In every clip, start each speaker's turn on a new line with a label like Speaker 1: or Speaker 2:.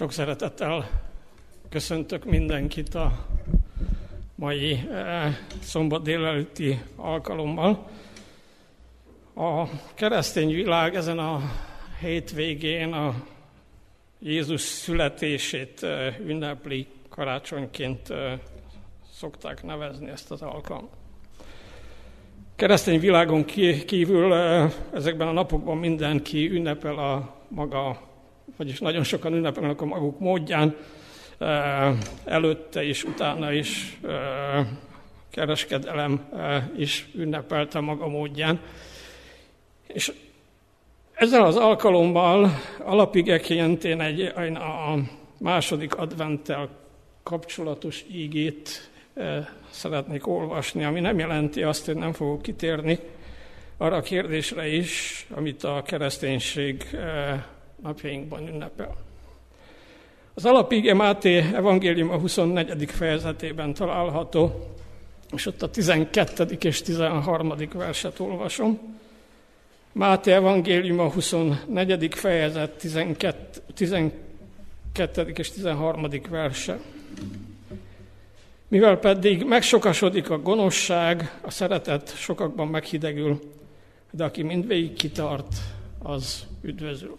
Speaker 1: Sok szeretettel köszöntök mindenkit a mai eh, szombat délelőtti alkalommal. A keresztény világ ezen a hétvégén a Jézus születését eh, ünnepli karácsonyként eh, szokták nevezni ezt az alkalmat. Keresztény világon kívül ezekben a napokban mindenki ünnepel a maga vagyis nagyon sokan ünnepelnek a maguk módján, előtte is, utána is kereskedelem is ünnepelte maga módján. És ezzel az alkalommal alapigeként én egy, a második adventtel kapcsolatos ígét szeretnék olvasni, ami nem jelenti azt, hogy nem fogok kitérni arra a kérdésre is, amit a kereszténység napjainkban ünnepel. Az alapige Máté evangélium a 24. fejezetében található, és ott a 12. és 13. verset olvasom. Máté evangélium a 24. fejezet 12, 12. és 13. verse. Mivel pedig megsokasodik a gonoszság, a szeretet sokakban meghidegül, de aki mindvégig kitart, az üdvözül.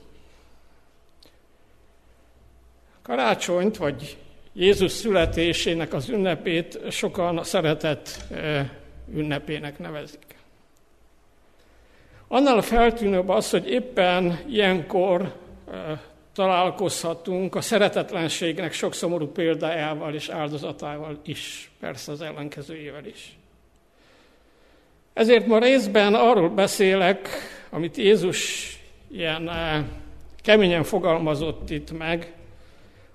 Speaker 1: Karácsonyt, vagy Jézus születésének az ünnepét sokan a szeretet ünnepének nevezik. Annál feltűnőbb az, hogy éppen ilyenkor találkozhatunk a szeretetlenségnek sok szomorú példájával és áldozatával is, persze az ellenkezőjével is. Ezért ma részben arról beszélek, amit Jézus ilyen keményen fogalmazott itt meg,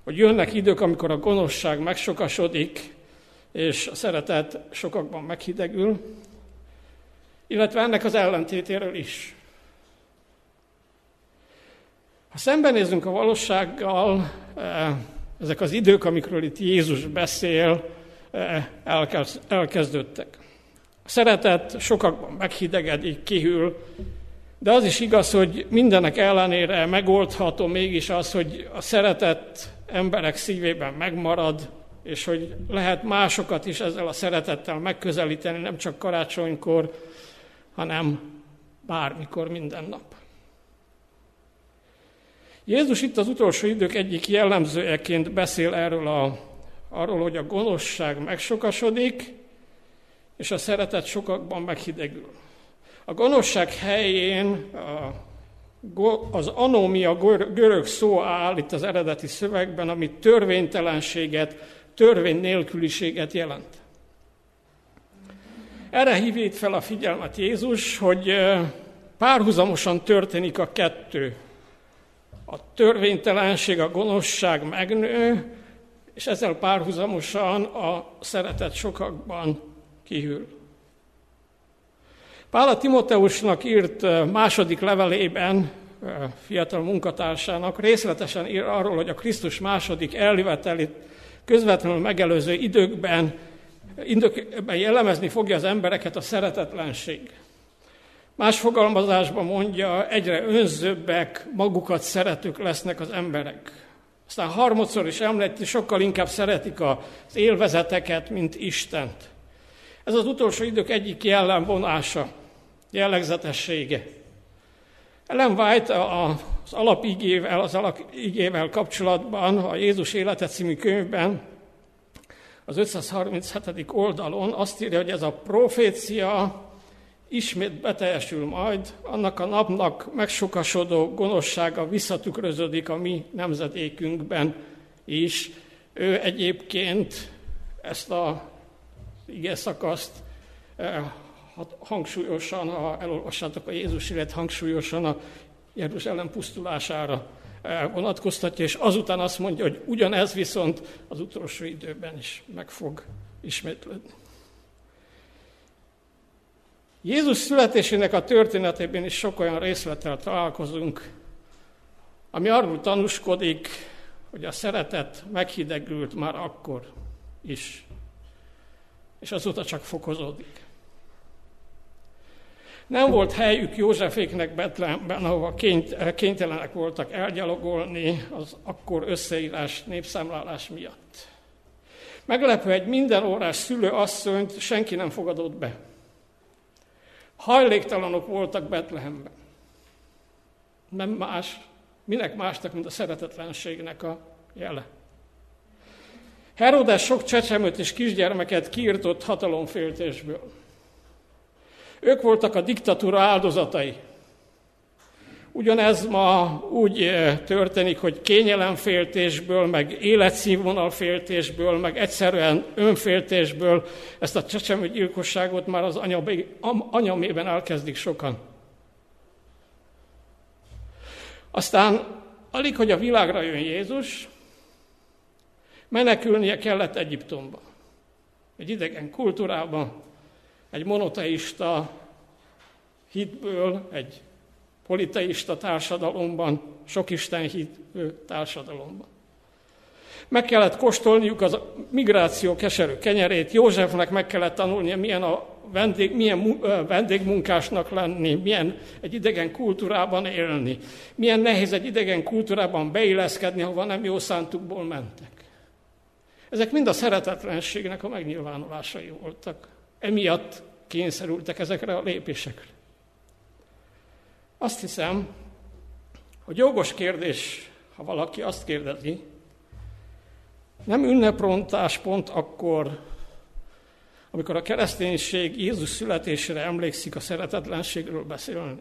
Speaker 1: hogy jönnek idők, amikor a gonoszság megsokasodik, és a szeretet sokakban meghidegül, illetve ennek az ellentétéről is. Ha szembenézünk a valósággal, eh, ezek az idők, amikről itt Jézus beszél, eh, elkezdődtek. A szeretet sokakban meghidegedik, kihűl, de az is igaz, hogy mindenek ellenére megoldható mégis az, hogy a szeretet emberek szívében megmarad, és hogy lehet másokat is ezzel a szeretettel megközelíteni, nem csak karácsonykor, hanem bármikor, minden nap. Jézus itt az utolsó idők egyik jellemzőjeként beszél erről a, arról, hogy a gonoszság megsokasodik, és a szeretet sokakban meghidegül. A gonoszság helyén a az anómia görög szó áll itt az eredeti szövegben, ami törvénytelenséget, törvény nélküliséget jelent. Erre hívít fel a figyelmet Jézus, hogy párhuzamosan történik a kettő. A törvénytelenség, a gonoszság megnő, és ezzel párhuzamosan a szeretet sokakban kihűl. Pál a Timoteusnak írt második levelében, fiatal munkatársának részletesen ír arról, hogy a Krisztus második eljövetelét közvetlenül megelőző időkben, időkben jellemezni fogja az embereket a szeretetlenség. Más fogalmazásban mondja, egyre önzőbbek, magukat szeretők lesznek az emberek. Aztán harmadszor is említi, sokkal inkább szeretik az élvezeteket, mint Istent. Ez az utolsó idők egyik jellemvonása, jellegzetessége. Ellen White az alapigével, az alapigével kapcsolatban a Jézus élete című könyvben az 537. oldalon azt írja, hogy ez a profécia ismét beteljesül majd, annak a napnak megsokasodó gonoszsága visszatükröződik a mi nemzedékünkben is. Ő egyébként ezt a ige szakaszt eh, hangsúlyosan, ha elolvassátok a Jézus élet, hangsúlyosan a Jeruzsálem pusztulására eh, vonatkoztatja, és azután azt mondja, hogy ugyanez viszont az utolsó időben is meg fog ismétlődni. Jézus születésének a történetében is sok olyan részlettel találkozunk, ami arról tanúskodik, hogy a szeretet meghidegült már akkor is és azóta csak fokozódik. Nem volt helyük Józseféknek Betlehemben, ahova kényt, kénytelenek voltak elgyalogolni az akkor összeírás népszámlálás miatt. Meglepő egy minden órás szülő asszonyt senki nem fogadott be. Hajléktalanok voltak Betlehemben. Nem más, minek másnak, mint a szeretetlenségnek a jele. Herodes sok csecsemőt és kisgyermeket kiirtott hatalomféltésből. Ők voltak a diktatúra áldozatai. Ugyanez ma úgy eh, történik, hogy kényelemféltésből, meg életszínvonalféltésből, meg egyszerűen önféltésből ezt a csecsemő gyilkosságot már az anyamében elkezdik sokan. Aztán alig, hogy a világra jön Jézus, menekülnie kellett Egyiptomba. Egy idegen kultúrában, egy monoteista hitből, egy politeista társadalomban, sok Isten hitből társadalomban. Meg kellett kóstolniuk az migráció keserű kenyerét, Józsefnek meg kellett tanulnia, milyen a vendég, milyen vendégmunkásnak lenni, milyen egy idegen kultúrában élni, milyen nehéz egy idegen kultúrában beilleszkedni, ahova nem jó szántukból mentek. Ezek mind a szeretetlenségnek a megnyilvánulásai voltak. Emiatt kényszerültek ezekre a lépésekre. Azt hiszem, hogy jogos kérdés, ha valaki azt kérdezi, nem ünneprontás pont akkor, amikor a kereszténység Jézus születésére emlékszik a szeretetlenségről beszélni.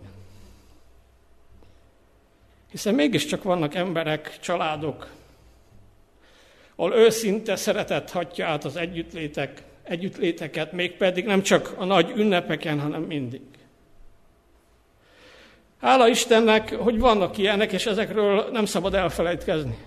Speaker 1: Hiszen mégiscsak vannak emberek, családok, ahol őszinte szeretet hatja át az együttlétek, együttléteket, mégpedig nem csak a nagy ünnepeken, hanem mindig. Hála Istennek, hogy vannak ilyenek, és ezekről nem szabad elfelejtkezni.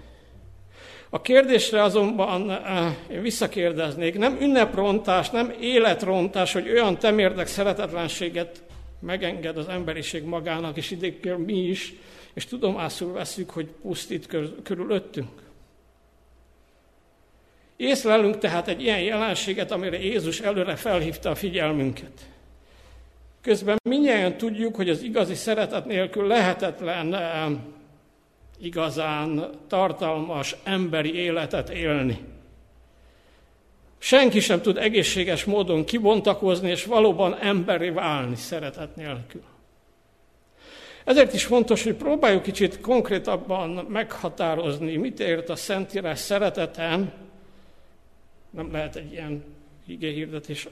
Speaker 1: A kérdésre azonban eh, én visszakérdeznék, nem ünneprontás, nem életrontás, hogy olyan temérdek szeretetlenséget megenged az emberiség magának, és idékkel mi is, és tudomásul veszük, hogy pusztít körülöttünk. Észlelünk tehát egy ilyen jelenséget, amire Jézus előre felhívta a figyelmünket. Közben minnyáján tudjuk, hogy az igazi szeretet nélkül lehetetlen eh, igazán tartalmas emberi életet élni. Senki sem tud egészséges módon kibontakozni és valóban emberi válni szeretet nélkül. Ezért is fontos, hogy próbáljuk kicsit konkrétabban meghatározni, mit ért a Szentírás szereteten, nem lehet egy ilyen igéhirdetés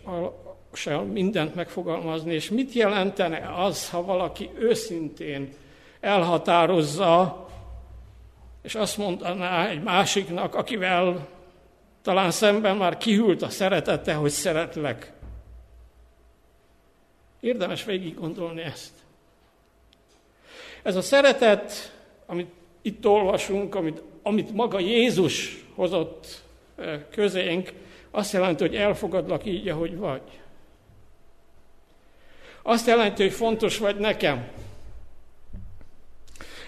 Speaker 1: sem mindent megfogalmazni, és mit jelentene az, ha valaki őszintén elhatározza, és azt mondaná egy másiknak, akivel talán szemben már kihűlt a szeretete, hogy szeretlek. Érdemes végig gondolni ezt. Ez a szeretet, amit itt olvasunk, amit, amit maga Jézus hozott közénk, azt jelenti, hogy elfogadlak így, ahogy vagy. Azt jelenti, hogy fontos vagy nekem.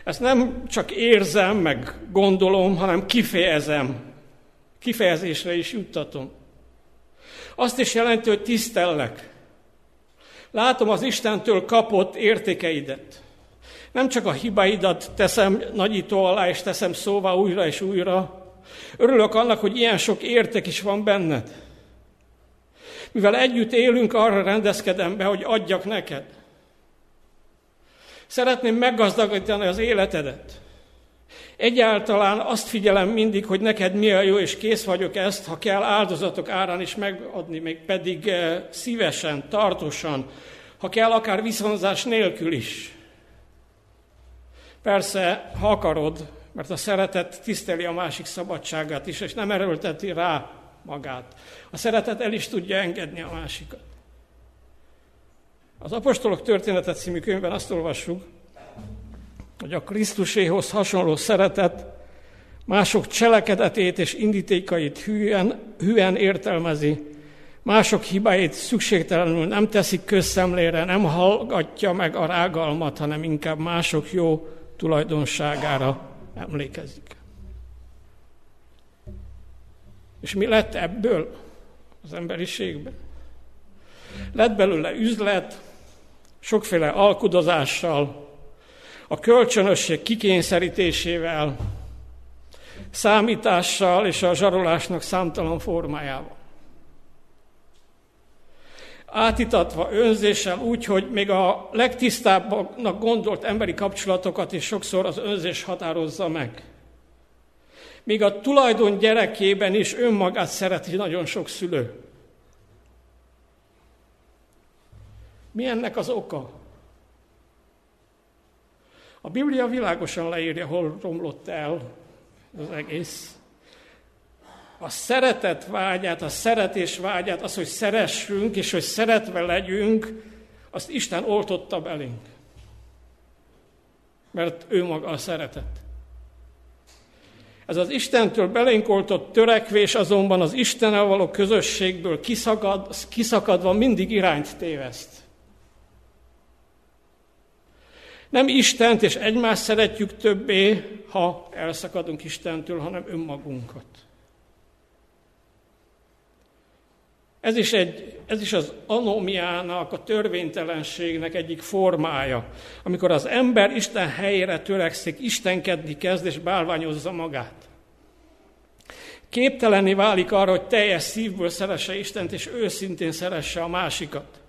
Speaker 1: Ezt nem csak érzem, meg gondolom, hanem kifejezem. Kifejezésre is juttatom. Azt is jelenti, hogy tisztellek. Látom az Istentől kapott értékeidet. Nem csak a hibáidat teszem nagyító alá, és teszem szóvá újra és újra. Örülök annak, hogy ilyen sok érték is van benned. Mivel együtt élünk, arra rendezkedem be, hogy adjak neked. Szeretném meggazdagítani az életedet. Egyáltalán azt figyelem mindig, hogy neked mi a jó, és kész vagyok ezt, ha kell áldozatok árán is megadni, még pedig eh, szívesen, tartósan, ha kell akár viszonzás nélkül is. Persze, ha akarod, mert a szeretet tiszteli a másik szabadságát is, és nem erőlteti rá magát. A szeretet el is tudja engedni a másikat. Az Apostolok történetet című könyvben azt olvassuk, hogy a Krisztuséhoz hasonló szeretet mások cselekedetét és indítékait hűen, hűen értelmezi, mások hibáit szükségtelenül nem teszik közszemlére, nem hallgatja meg a rágalmat, hanem inkább mások jó tulajdonságára emlékezik. És mi lett ebből az emberiségben? Lett belőle üzlet, sokféle alkudozással, a kölcsönösség kikényszerítésével, számítással és a zsarolásnak számtalan formájával. Átitatva önzéssel úgy, hogy még a legtisztábbnak gondolt emberi kapcsolatokat is sokszor az önzés határozza meg. Míg a tulajdon gyerekében is önmagát szereti nagyon sok szülő. Mi ennek az oka? A Biblia világosan leírja, hol romlott el az egész. A szeretet vágyát, a szeretés vágyát, az, hogy szeressünk, és hogy szeretve legyünk, azt Isten oltotta belénk. Mert ő maga a szeretet. Ez az Istentől belénk oltott törekvés azonban az Istennel való közösségből kiszakad, kiszakadva mindig irányt téveszt. Nem Istent és egymást szeretjük többé, ha elszakadunk Istentől, hanem önmagunkat. Ez is, egy, ez is az anomiának, a törvénytelenségnek egyik formája, amikor az ember Isten helyére törekszik, istenkedni kezd és bálványozza magát. Képtelenné válik arra, hogy teljes szívből szeresse Istent, és őszintén szeresse a másikat.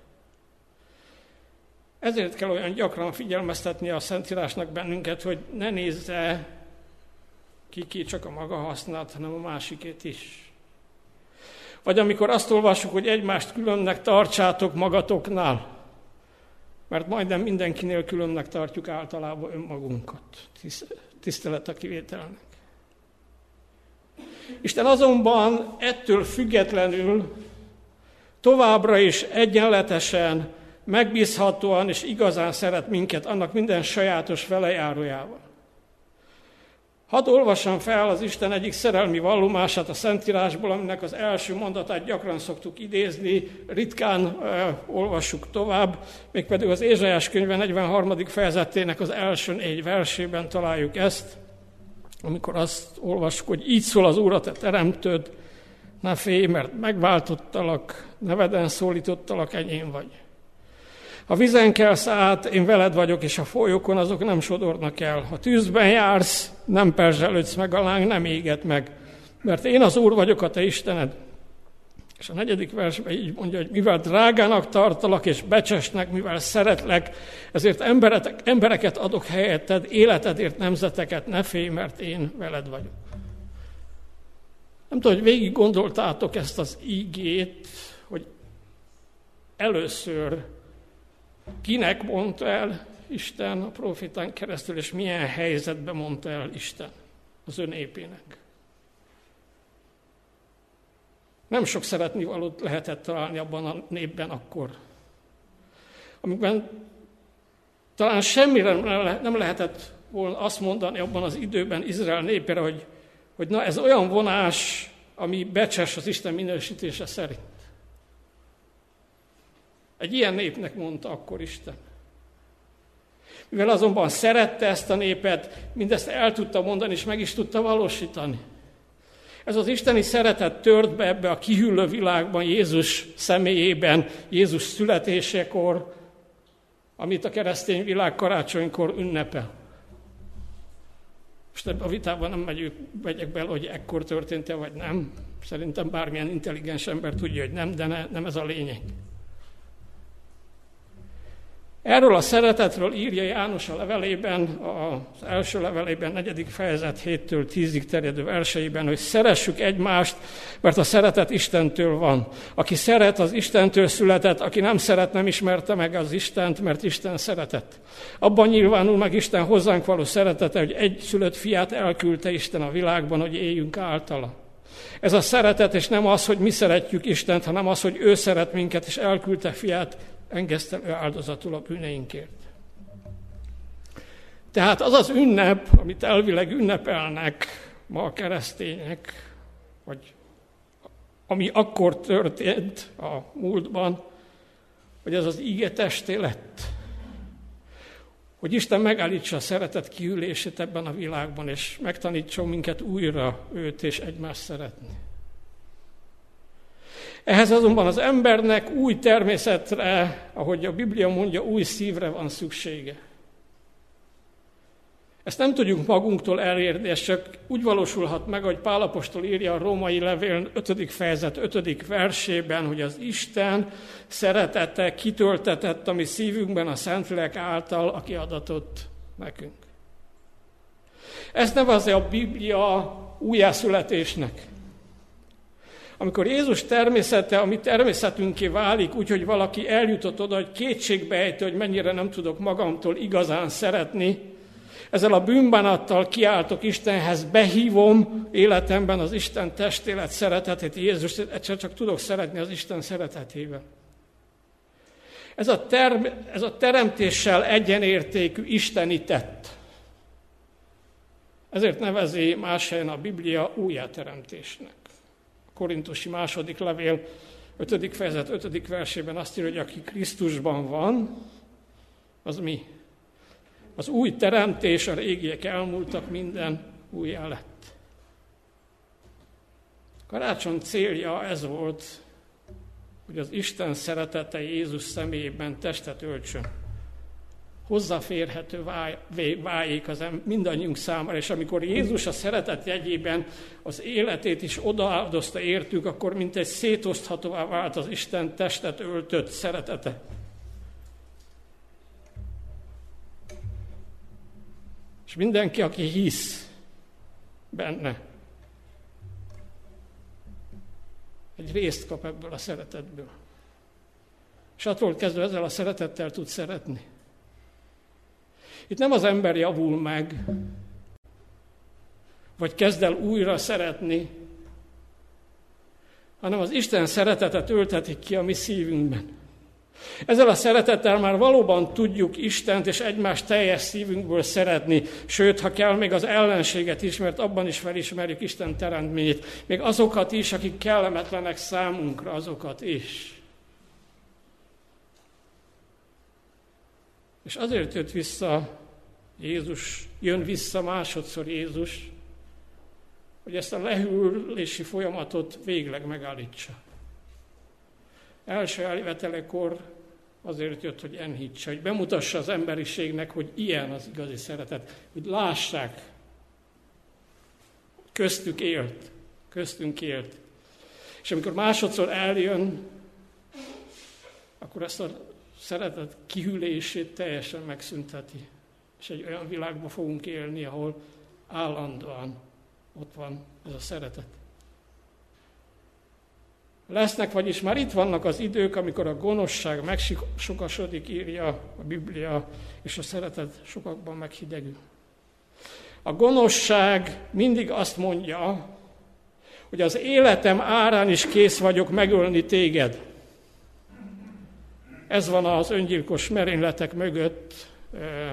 Speaker 1: Ezért kell olyan gyakran figyelmeztetni a Szentírásnak bennünket, hogy ne nézze ki, ki csak a maga hasznát, hanem a másikét is. Vagy amikor azt olvassuk, hogy egymást különnek tartsátok magatoknál, mert majdnem mindenkinél különnek tartjuk általában önmagunkat, tisztelet a kivételnek. Isten azonban ettől függetlenül továbbra is egyenletesen megbízhatóan és igazán szeret minket, annak minden sajátos velejárójával. Hadd olvassam fel az Isten egyik szerelmi vallomását a Szentírásból, aminek az első mondatát gyakran szoktuk idézni, ritkán uh, olvassuk tovább, mégpedig az Ézsajás könyve 43. fejezetének az első négy versében találjuk ezt, amikor azt olvassuk, hogy így szól az Úr, a te teremtőd, ne félj, mert megváltottalak, neveden szólítottalak, enyém vagy. A vizen kelsz át, én veled vagyok, és a folyókon azok nem sodornak el. Ha tűzben jársz, nem perzselődsz meg, a láng nem éget meg. Mert én az Úr vagyok, a te Istened. És a negyedik versben így mondja, hogy mivel drágának tartalak és becsesnek, mivel szeretlek, ezért emberetek, embereket adok helyetted, életedért nemzeteket, ne félj, mert én veled vagyok. Nem tudom, hogy végig gondoltátok ezt az ígét, hogy először Kinek mondta el Isten a profitán keresztül, és milyen helyzetben mondta el Isten az ön népének. Nem sok szeretni valót lehetett találni abban a népben akkor, amikben talán semmire nem lehetett volna azt mondani abban az időben Izrael népére, hogy, hogy na ez olyan vonás, ami becses az Isten minősítése szerint. Egy ilyen népnek mondta akkor Isten. Mivel azonban szerette ezt a népet, mindezt el tudta mondani, és meg is tudta valósítani. Ez az isteni szeretet tört be ebbe a kihűlő világban Jézus személyében, Jézus születésekor, amit a keresztény világ karácsonykor ünnepel. Most ebben a vitában nem megyünk, megyek bele, hogy ekkor történt-e, vagy nem. Szerintem bármilyen intelligens ember tudja, hogy nem, de ne, nem ez a lényeg. Erről a szeretetről írja János a levelében, az első levelében, negyedik fejezet 7-től 10-ig terjedő verseiben, hogy szeressük egymást, mert a szeretet Istentől van. Aki szeret, az Istentől született, aki nem szeret, nem ismerte meg az Istent, mert Isten szeretett. Abban nyilvánul meg Isten hozzánk való szeretete, hogy egy szülött fiát elküldte Isten a világban, hogy éljünk általa. Ez a szeretet, és nem az, hogy mi szeretjük Istent, hanem az, hogy ő szeret minket, és elküldte fiát engesztelő áldozatul a bűneinkért. Tehát az az ünnep, amit elvileg ünnepelnek ma a keresztények, vagy ami akkor történt a múltban, hogy ez az íge testé lett. Hogy Isten megállítsa a szeretet kiülését ebben a világban, és megtanítson minket újra őt és egymást szeretni. Ehhez azonban az embernek új természetre, ahogy a Biblia mondja, új szívre van szüksége. Ezt nem tudjuk magunktól elérni, ez csak úgy valósulhat meg, hogy Pálapostól írja a római levél 5. fejezet 5. versében, hogy az Isten szeretete kitöltetett a mi szívünkben a Szentlélek által, aki adatott nekünk. Ezt nevezze a Biblia újjászületésnek. Amikor Jézus természete, ami természetünké válik, úgyhogy valaki eljutott oda, hogy kétségbeejtő, hogy mennyire nem tudok magamtól igazán szeretni, ezzel a bűnbánattal kiáltok Istenhez, behívom életemben az Isten testélet szeretetét, Jézus, egyszer csak tudok szeretni az Isten szeretetével. Ez a, term, ez a teremtéssel egyenértékű isteni tett. Ezért nevezi más helyen a Biblia újjáteremtésnek. Korintusi második levél 5. fejezet 5. versében azt írja, hogy aki Krisztusban van, az mi? Az új teremtés, a régiek elmúltak, minden új lett. Karácsony célja ez volt, hogy az Isten szeretete Jézus személyében testet öltsön. Hozzáférhető váljék az mindannyiunk számára, és amikor Jézus a szeretet jegyében az életét is odaáldozta értük, akkor mint egy szétoszthatóvá vált az Isten testet öltött szeretete. És mindenki, aki hisz benne, egy részt kap ebből a szeretetből. És attól kezdve ezzel a szeretettel tud szeretni. Itt nem az ember javul meg, vagy kezd el újra szeretni, hanem az Isten szeretetet öltetik ki a mi szívünkben. Ezzel a szeretettel már valóban tudjuk Istent és egymást teljes szívünkből szeretni, sőt, ha kell, még az ellenséget is, mert abban is felismerjük Isten teremtményét, még azokat is, akik kellemetlenek számunkra, azokat is. És azért jött vissza Jézus, jön vissza másodszor Jézus, hogy ezt a lehűlési folyamatot végleg megállítsa. Első eljövetelekor azért jött, hogy enyhítse, hogy bemutassa az emberiségnek, hogy ilyen az igazi szeretet, hogy lássák, köztük élt, köztünk élt. És amikor másodszor eljön, akkor ezt a szeretet kihűlését teljesen megszünteti. És egy olyan világban fogunk élni, ahol állandóan ott van ez a szeretet. Lesznek, vagyis már itt vannak az idők, amikor a gonoszság megsokasodik, írja a Biblia, és a szeretet sokakban meghidegül. A gonoszság mindig azt mondja, hogy az életem árán is kész vagyok megölni téged. Ez van az öngyilkos merényletek mögött, eh,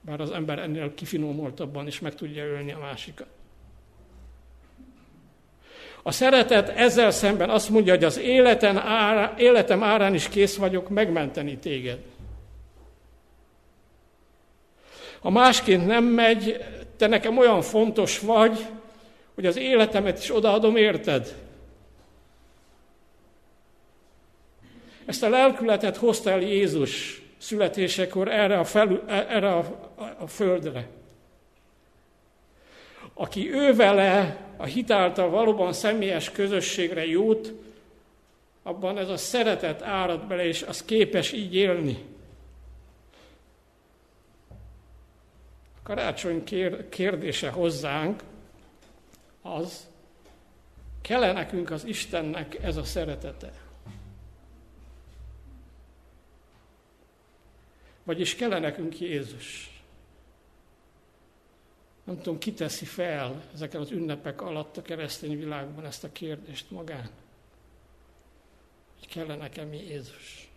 Speaker 1: bár az ember ennél kifinomultabban is meg tudja ölni a másikat. A szeretet ezzel szemben azt mondja, hogy az életen ára, életem árán is kész vagyok megmenteni téged. Ha másként nem megy, te nekem olyan fontos vagy, hogy az életemet is odaadom, érted? Ezt a lelkületet hozta el Jézus születésekor erre a, felül, erre a, a, a földre. Aki ő vele a hitáltal valóban személyes közösségre jut, abban ez a szeretet árad bele, és az képes így élni. A karácsony kérdése hozzánk az, kell nekünk az Istennek ez a szeretete? Vagyis kell nekünk Jézus? Nem tudom, ki teszi fel ezeken az ünnepek alatt a keresztény világban ezt a kérdést magán. Hogy kellene nekem Jézus.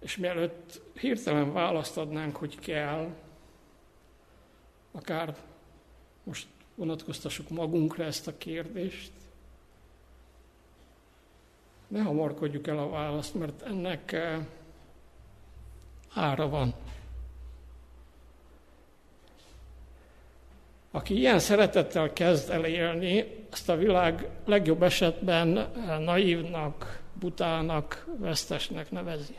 Speaker 1: És mielőtt hirtelen választ adnánk, hogy kell, akár most vonatkoztassuk magunkra ezt a kérdést, ne hamarkodjuk el a választ, mert ennek eh, ára van. Aki ilyen szeretettel kezd el élni, ezt a világ legjobb esetben naívnak, butának, vesztesnek nevezi.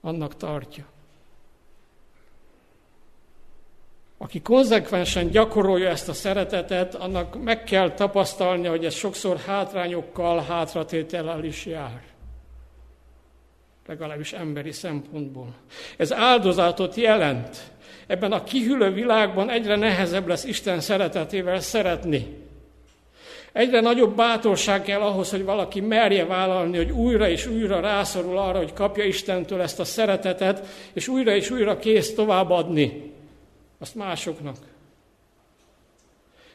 Speaker 1: Annak tartja. Aki konzekvensen gyakorolja ezt a szeretetet, annak meg kell tapasztalnia, hogy ez sokszor hátrányokkal, hátratétellel is jár. Legalábbis emberi szempontból. Ez áldozatot jelent. Ebben a kihűlő világban egyre nehezebb lesz Isten szeretetével szeretni. Egyre nagyobb bátorság kell ahhoz, hogy valaki merje vállalni, hogy újra és újra rászorul arra, hogy kapja Istentől ezt a szeretetet, és újra és újra kész továbbadni azt másoknak.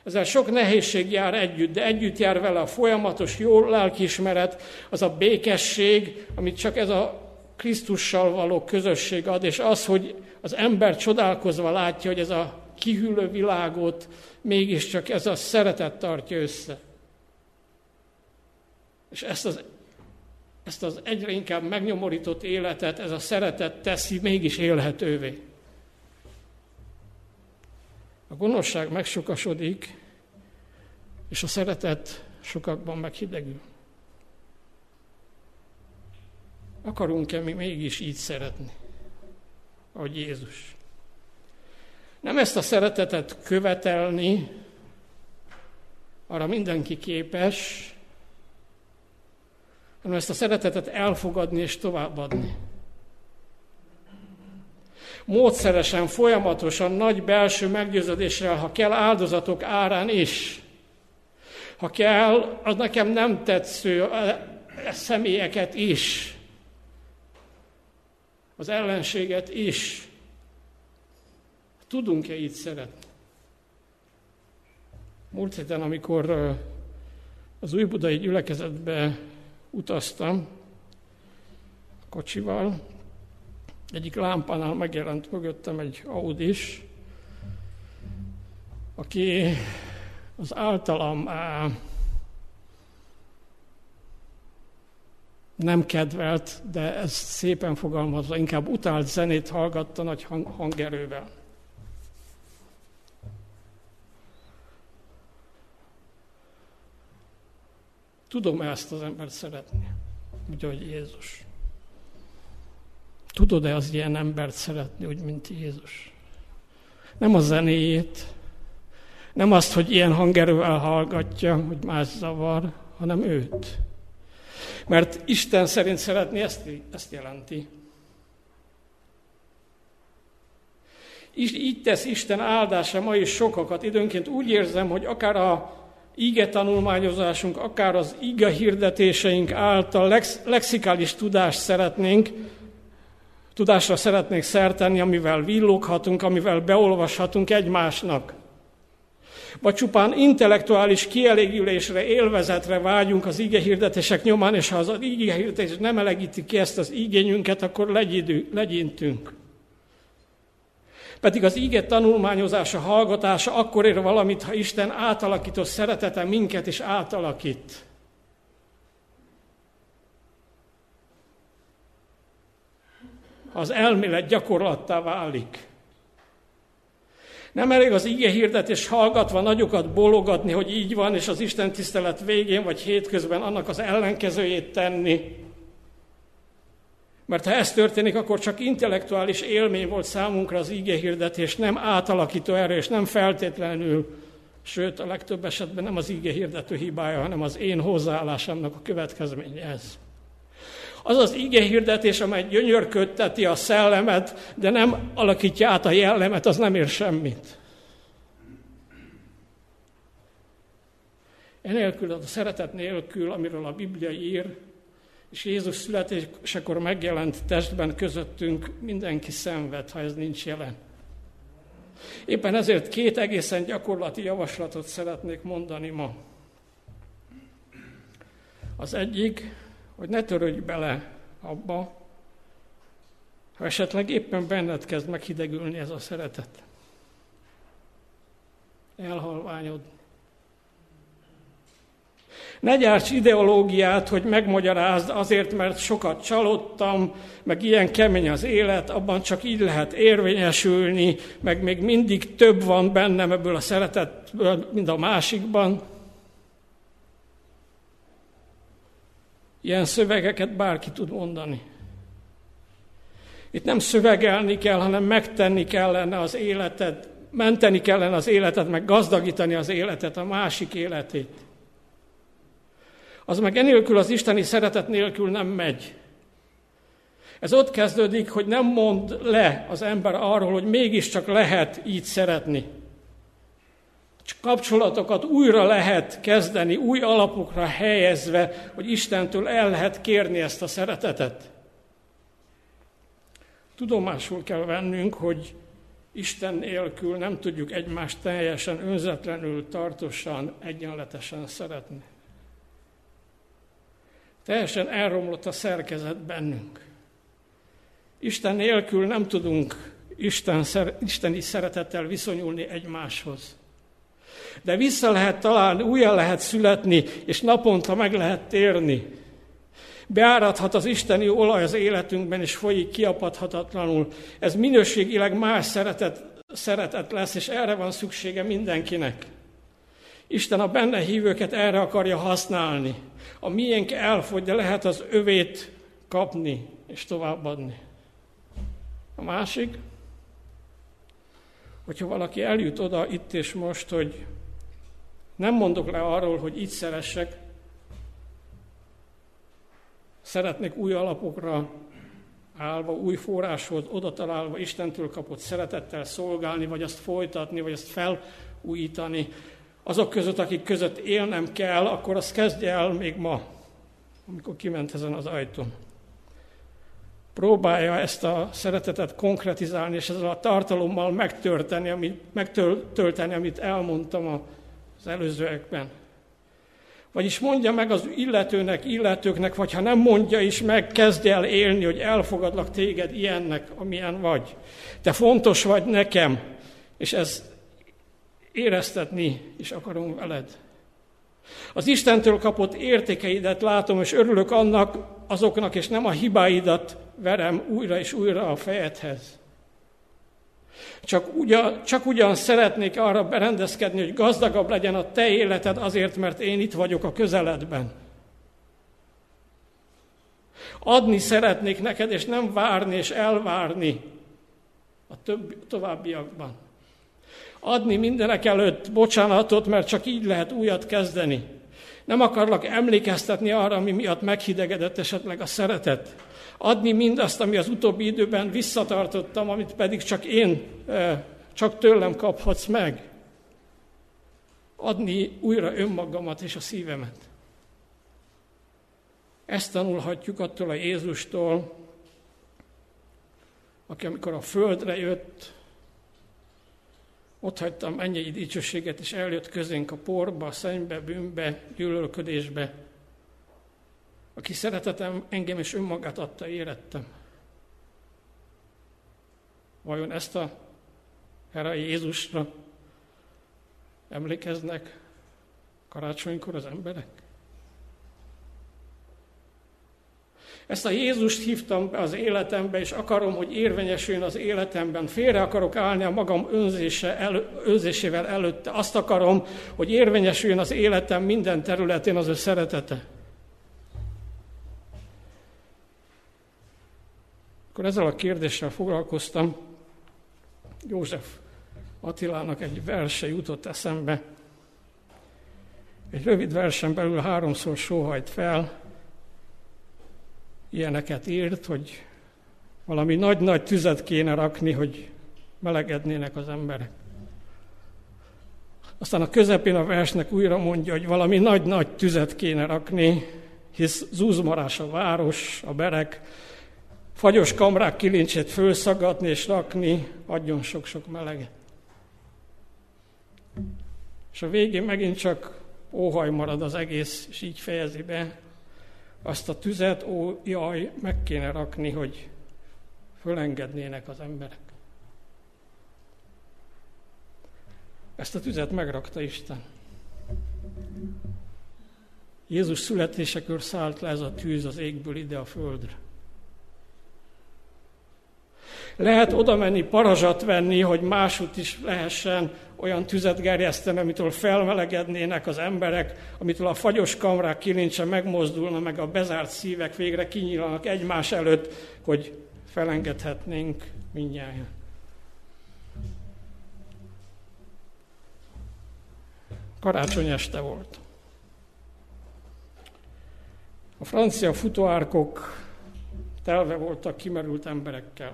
Speaker 1: Ezzel sok nehézség jár együtt, de együtt jár vele a folyamatos jó lelkiismeret, az a békesség, amit csak ez a Krisztussal való közösség ad, és az, hogy az ember csodálkozva látja, hogy ez a kihűlő világot mégiscsak ez a szeretet tartja össze. És ezt az, ezt az egyre inkább megnyomorított életet, ez a szeretet teszi mégis élhetővé. A gonoszság megsokasodik, és a szeretet sokakban meghidegül. Akarunk-e mi mégis így szeretni, ahogy Jézus? Nem ezt a szeretetet követelni, arra mindenki képes, hanem ezt a szeretetet elfogadni és továbbadni módszeresen, folyamatosan, nagy belső meggyőződéssel, ha kell áldozatok árán is. Ha kell, az nekem nem tetsző a személyeket is, az ellenséget is. Tudunk-e így szeretni? Múlt héten, amikor az új budai gyülekezetbe utaztam kocsival, egyik lámpánál megjelent mögöttem egy Audis, aki az általam nem kedvelt, de ez szépen fogalmazva, inkább utált zenét hallgatta nagy hang, hangerővel. Tudom ezt az embert szeretni, úgy, ahogy Jézus. Tudod-e az ilyen embert szeretni, úgy, mint Jézus? Nem a zenéjét, nem azt, hogy ilyen hangerővel hallgatja, hogy más zavar, hanem őt. Mert Isten szerint szeretni ezt, ezt jelenti. Így tesz Isten áldása ma is sokakat. Időnként úgy érzem, hogy akár a ige tanulmányozásunk, akár az ige hirdetéseink által lex, lexikális tudást szeretnénk, Tudásra szeretnék szertenni, amivel villoghatunk, amivel beolvashatunk egymásnak. Vagy csupán intellektuális kielégülésre, élvezetre vágyunk az hirdetések nyomán, és ha az hirdetés nem elegíti ki ezt az igényünket, akkor legyintünk. Pedig az íge tanulmányozása, hallgatása akkor ér valamit, ha Isten átalakító szeretete minket is átalakít. Az elmélet gyakorlattá válik. Nem elég az ige hirdetés hallgatva nagyokat bólogatni, hogy így van, és az Isten tisztelet végén vagy hétközben annak az ellenkezőjét tenni. Mert ha ez történik, akkor csak intellektuális élmény volt számunkra az ige hirdetés, nem átalakító erő, és nem feltétlenül, sőt, a legtöbb esetben nem az ige hirdető hibája, hanem az én hozzáállásomnak a következménye ez. Az az ige hirdetés, amely gyönyörködteti a szellemet, de nem alakítja át a jellemet, az nem ér semmit. Enélkül, a szeretet nélkül, amiről a Biblia ír, és Jézus születésekor megjelent testben közöttünk, mindenki szenved, ha ez nincs jelen. Éppen ezért két egészen gyakorlati javaslatot szeretnék mondani ma. Az egyik, hogy ne törődj bele abba, ha esetleg éppen benned kezd meghidegülni ez a szeretet. Elhalványod. Ne gyárts ideológiát, hogy megmagyarázd azért, mert sokat csalódtam, meg ilyen kemény az élet, abban csak így lehet érvényesülni, meg még mindig több van bennem ebből a szeretetből, mint a másikban. Ilyen szövegeket bárki tud mondani. Itt nem szövegelni kell, hanem megtenni kellene az életed, menteni kellene az életet, meg gazdagítani az életet, a másik életét. Az meg enélkül, az isteni szeretet nélkül nem megy. Ez ott kezdődik, hogy nem mond le az ember arról, hogy mégiscsak lehet így szeretni. Kapcsolatokat újra lehet kezdeni, új alapokra helyezve, hogy Istentől el lehet kérni ezt a szeretetet. Tudomásul kell vennünk, hogy Isten nélkül nem tudjuk egymást teljesen önzetlenül, tartósan, egyenletesen szeretni. Teljesen elromlott a szerkezet bennünk. Isten nélkül nem tudunk Isten, isteni szeretettel viszonyulni egymáshoz. De vissza lehet találni, újra lehet születni, és naponta meg lehet térni. Beáradhat az isteni olaj az életünkben, és folyik kiapadhatatlanul. Ez minőségileg más szeretet, szeretet lesz, és erre van szüksége mindenkinek. Isten a benne hívőket erre akarja használni. A miénk elfogy, de lehet az övét kapni és továbbadni. A másik, hogyha valaki eljut oda itt és most, hogy nem mondok le arról, hogy így szeressek, szeretnék új alapokra állva, új forráshoz oda találva Istentől kapott szeretettel szolgálni, vagy azt folytatni, vagy azt felújítani, azok között, akik között élnem kell, akkor azt kezdje el még ma, amikor kiment ezen az ajtón. Próbálja ezt a szeretetet konkretizálni, és ezzel a tartalommal megtölteni, amit, megtölteni, amit elmondtam az előzőekben. Vagyis mondja meg az illetőnek, illetőknek, vagy ha nem mondja is meg, kezdj el élni, hogy elfogadlak téged ilyennek, amilyen vagy. Te fontos vagy nekem, és ez éreztetni is akarom veled. Az Istentől kapott értékeidet látom, és örülök annak, azoknak, és nem a hibáidat verem újra és újra a fejedhez. Csak, ugyan, csak ugyan szeretnék arra berendezkedni, hogy gazdagabb legyen a te életed azért, mert én itt vagyok a közeledben. Adni szeretnék neked, és nem várni és elvárni a több, továbbiakban. Adni mindenek előtt bocsánatot, mert csak így lehet újat kezdeni. Nem akarlak emlékeztetni arra, ami miatt meghidegedett esetleg a szeretet. Adni mindazt, ami az utóbbi időben visszatartottam, amit pedig csak én, csak tőlem kaphatsz meg. Adni újra önmagamat és a szívemet. Ezt tanulhatjuk attól a Jézustól, aki amikor a földre jött, ott hagytam mennyei dicsőséget, és eljött közénk a porba, a szennybe, bűnbe, gyűlölködésbe. Aki szeretetem engem és önmagát adta, érettem. Vajon ezt a erre Jézusra emlékeznek karácsonykor az emberek? Ezt a Jézust hívtam be az életembe, és akarom, hogy érvényesüljön az életemben. Félre akarok állni a magam önzése elő, önzésével előtte. Azt akarom, hogy érvényesüljön az életem minden területén az ő szeretete. Akkor ezzel a kérdéssel foglalkoztam. József Attilának egy verse jutott eszembe. Egy rövid versen belül háromszor sóhajt fel, ilyeneket írt, hogy valami nagy-nagy tüzet kéne rakni, hogy melegednének az emberek. Aztán a közepén a versnek újra mondja, hogy valami nagy-nagy tüzet kéne rakni, hisz zúzmarás a város, a berek, fagyos kamrák kilincsét fölszagadni és rakni, adjon sok-sok meleget. És a végén megint csak óhaj marad az egész, és így fejezi be, azt a tüzet, ó, jaj, meg kéne rakni, hogy fölengednének az emberek. Ezt a tüzet megrakta Isten. Jézus születésekor szállt le ez a tűz az égből ide a földre. Lehet oda menni, parazsat venni, hogy másút is lehessen olyan tüzet gerjeszteni, amitől felmelegednének az emberek, amitől a fagyos kamrák kilincse megmozdulna, meg a bezárt szívek végre kinyílanak egymás előtt, hogy felengedhetnénk mindjárt. Karácsony este volt. A francia futóárkok telve voltak kimerült emberekkel.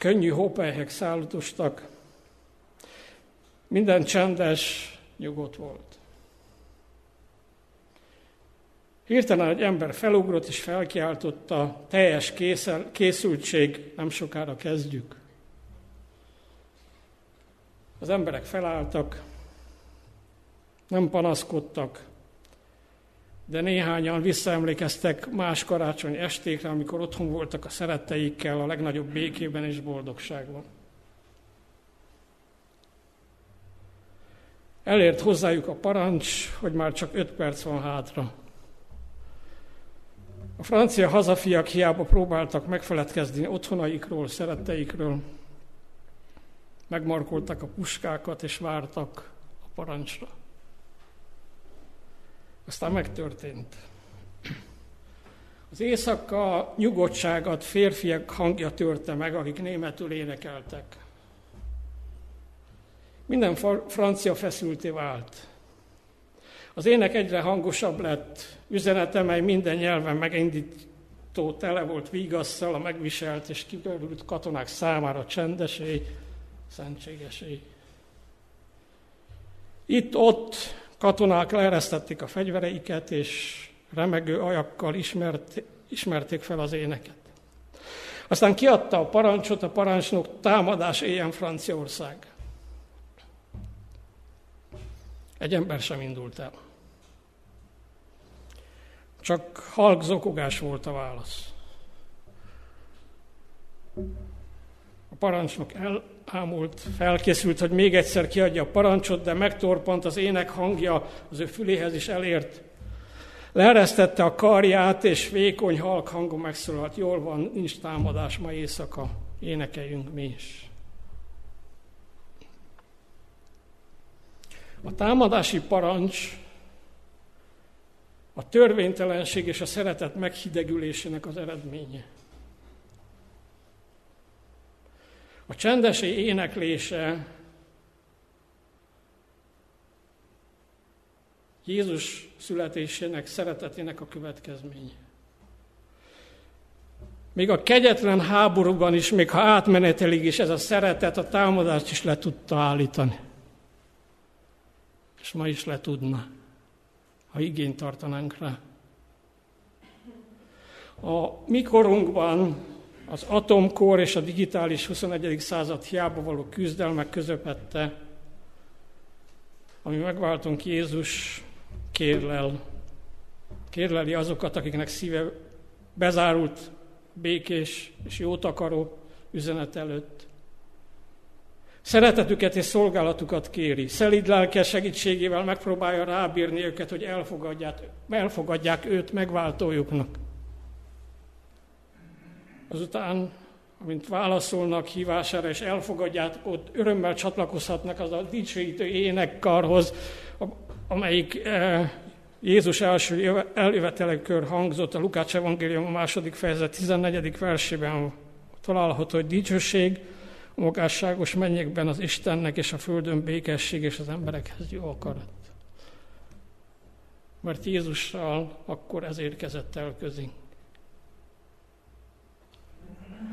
Speaker 1: Könnyű hópelyhek szállítostak, minden csendes, nyugodt volt. Hirtelen egy ember felugrott és felkiáltotta, teljes készel, készültség, nem sokára kezdjük. Az emberek felálltak, nem panaszkodtak, de néhányan visszaemlékeztek más karácsony estékre, amikor otthon voltak a szeretteikkel a legnagyobb békében és boldogságban. Elért hozzájuk a parancs, hogy már csak öt perc van hátra. A francia hazafiak hiába próbáltak megfeledkezni otthonaikról, szeretteikről, megmarkoltak a puskákat és vártak a parancsra. Aztán megtörtént. Az éjszaka nyugodtságot férfiak hangja törte meg, akik németül énekeltek. Minden francia feszülté vált. Az ének egyre hangosabb lett, üzenete, mely minden nyelven megindító tele volt vígasszal, a megviselt és kibőrült katonák számára csendesé, szentségesé. Itt-ott katonák leeresztették a fegyvereiket, és remegő ajakkal ismert, ismerték fel az éneket. Aztán kiadta a parancsot, a parancsnok támadás éljen Franciaország. Egy ember sem indult el. Csak halk zokogás volt a válasz. A parancsnok elámult, felkészült, hogy még egyszer kiadja a parancsot, de megtorpant az ének hangja, az ő füléhez is elért. Leeresztette a karját, és vékony halk hangon megszólalt, jól van, nincs támadás ma éjszaka, énekeljünk mi is. A támadási parancs a törvénytelenség és a szeretet meghidegülésének az eredménye. A csendesi éneklése Jézus születésének, szeretetének a következménye. Még a kegyetlen háborúban is, még ha átmenetelig is ez a szeretet a támadást is le tudta állítani. És ma is le tudna, ha igényt tartanánk rá. A mikorunkban az atomkor és a digitális 21. század hiába való küzdelmek közepette, ami megváltunk Jézus kérlel, kérleli azokat, akiknek szíve bezárult, békés és jót akaró üzenet előtt. Szeretetüket és szolgálatukat kéri. Szelid lelke segítségével megpróbálja rábírni őket, hogy elfogadják, elfogadják őt megváltójuknak. Azután, amint válaszolnak hívására, és elfogadják, ott örömmel csatlakozhatnak az a dicsőítő énekkarhoz, amelyik eh, Jézus első eljövetelekör hangzott a Lukács evangélium a második fejezet 14. versében található, hogy dicsőség, magásságos mennyekben az Istennek és a földön békesség és az emberekhez jó akarat. Mert Jézussal akkor ez érkezett el közénk.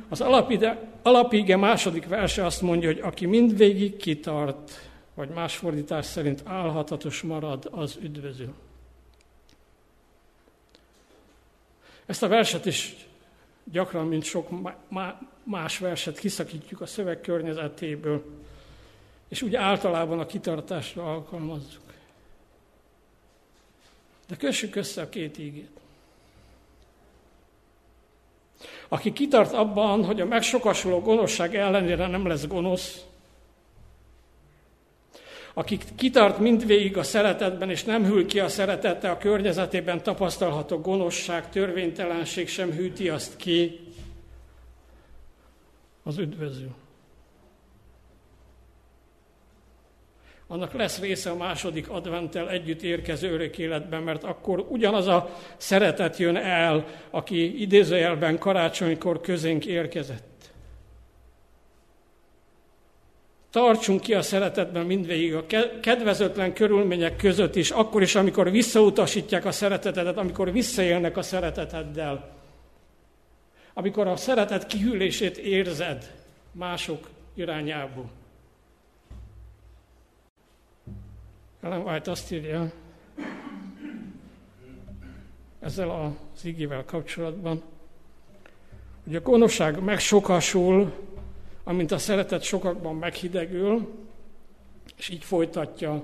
Speaker 1: Az alapide, alapige második verse azt mondja, hogy aki mindvégig kitart, vagy más fordítás szerint álhatatos marad, az üdvözül. Ezt a verset is gyakran, mint sok más verset kiszakítjuk a szöveg környezetéből, és úgy általában a kitartásra alkalmazzuk. De kössük össze a két ígét. Aki kitart abban, hogy a megsokasuló gonoszság ellenére nem lesz gonosz, aki kitart mindvégig a szeretetben, és nem hűl ki a szeretete, a környezetében tapasztalható gonoszság, törvénytelenség sem hűti azt ki, az üdvözül. Annak lesz része a második adventtel együtt érkező örök életben, mert akkor ugyanaz a szeretet jön el, aki idézőjelben karácsonykor közénk érkezett. Tartsunk ki a szeretetben mindvégig, a kedvezőtlen körülmények között is, akkor is, amikor visszautasítják a szeretetedet, amikor visszaélnek a szereteteddel. Amikor a szeretet kihűlését érzed mások irányából. Ellen White azt írja, ezzel az igével kapcsolatban, hogy a gonoszság megsokasul, amint a szeretet sokakban meghidegül, és így folytatja.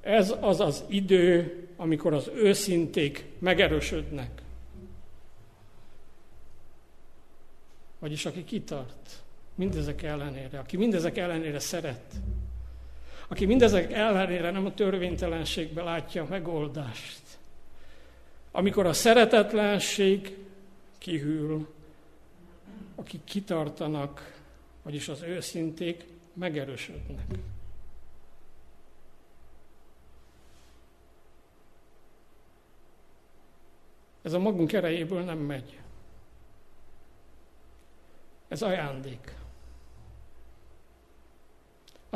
Speaker 1: Ez az az idő, amikor az őszinték megerősödnek. Vagyis aki kitart mindezek ellenére, aki mindezek ellenére szeret, aki mindezek ellenére nem a törvénytelenségbe látja a megoldást. Amikor a szeretetlenség kihűl, akik kitartanak, vagyis az őszinték megerősödnek. Ez a magunk erejéből nem megy. Ez ajándék.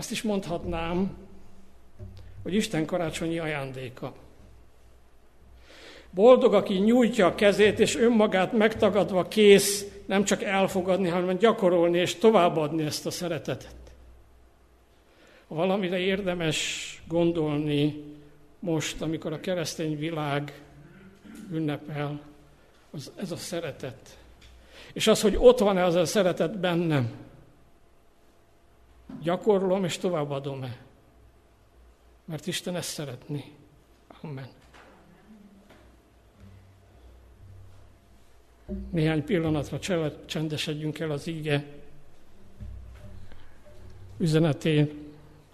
Speaker 1: Azt is mondhatnám, hogy Isten karácsonyi ajándéka. Boldog, aki nyújtja a kezét, és önmagát megtagadva kész nem csak elfogadni, hanem gyakorolni és továbbadni ezt a szeretetet. Ha valamire érdemes gondolni most, amikor a keresztény világ ünnepel, az ez a szeretet. És az, hogy ott van-e az a szeretet bennem, gyakorlom és továbbadom-e? Mert Isten ezt szeretni. Amen. Néhány pillanatra csendesedjünk el az íge üzenetén,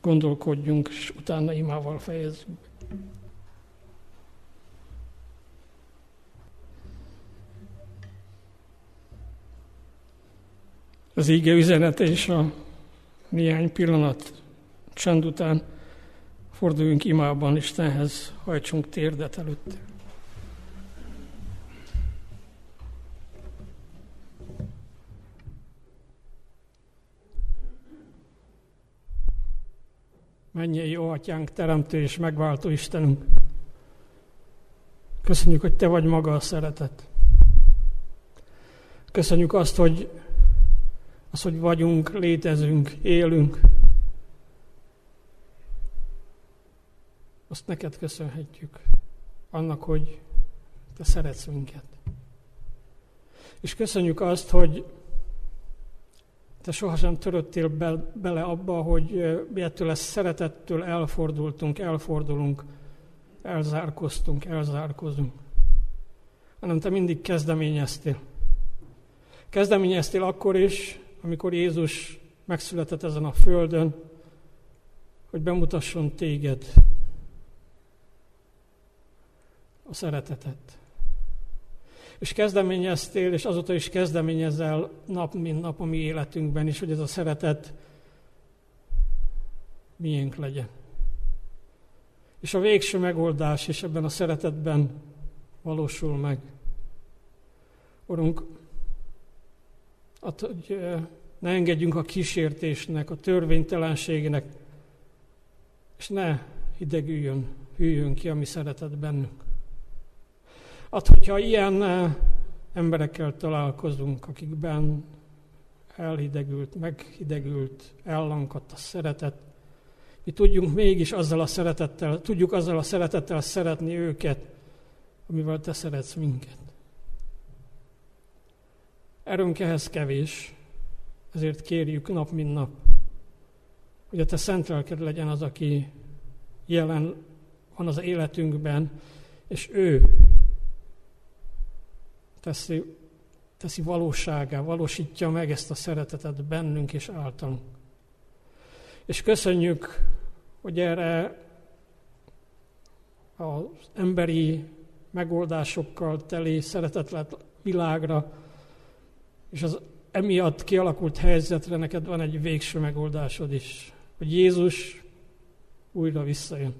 Speaker 1: gondolkodjunk, és utána imával fejezzük. Az íge üzenete és a néhány pillanat csend után forduljunk imában Istenhez, hajtsunk térdet előtte. Mennyi jó atyánk, teremtő és megváltó Istenünk. Köszönjük, hogy Te vagy maga a szeretet. Köszönjük azt, hogy az, hogy vagyunk, létezünk, élünk, azt neked köszönhetjük. Annak, hogy te szeretsz minket. És köszönjük azt, hogy te sohasem töröttél be, bele abba, hogy ettől ezt szeretettől elfordultunk, elfordulunk, elzárkoztunk, elzárkozunk. Hanem te mindig kezdeményeztél. Kezdeményeztél akkor is, amikor Jézus megszületett ezen a földön, hogy bemutasson téged, a szeretetet. És kezdeményeztél, és azóta is kezdeményezel nap, mint nap a mi életünkben is, hogy ez a szeretet miénk legyen. És a végső megoldás is ebben a szeretetben valósul meg. Urunk, hogy ne engedjünk a kísértésnek, a törvénytelenségnek, és ne hidegüljön, hűljön ki a mi szeretet bennünk. Ad, hogyha ilyen emberekkel találkozunk, akikben elhidegült, meghidegült, ellankadt a szeretet, mi tudjunk mégis azzal a szeretettel, tudjuk azzal a szeretettel szeretni őket, amivel te szeretsz minket. Erőnk ehhez kevés, ezért kérjük nap, mint nap, hogy a te szent lelked legyen az, aki jelen van az életünkben, és ő teszi, teszi valóságá, valósítja meg ezt a szeretetet bennünk és általunk. És köszönjük, hogy erre az emberi megoldásokkal teli szeretetlet világra, és az emiatt kialakult helyzetre neked van egy végső megoldásod is, hogy Jézus újra visszajön.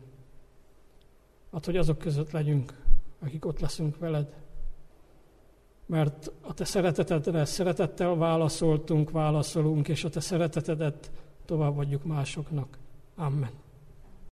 Speaker 1: Hát, hogy azok között legyünk, akik ott leszünk veled. Mert a te szeretetedre szeretettel válaszoltunk, válaszolunk, és a te szeretetedet továbbadjuk másoknak. Amen.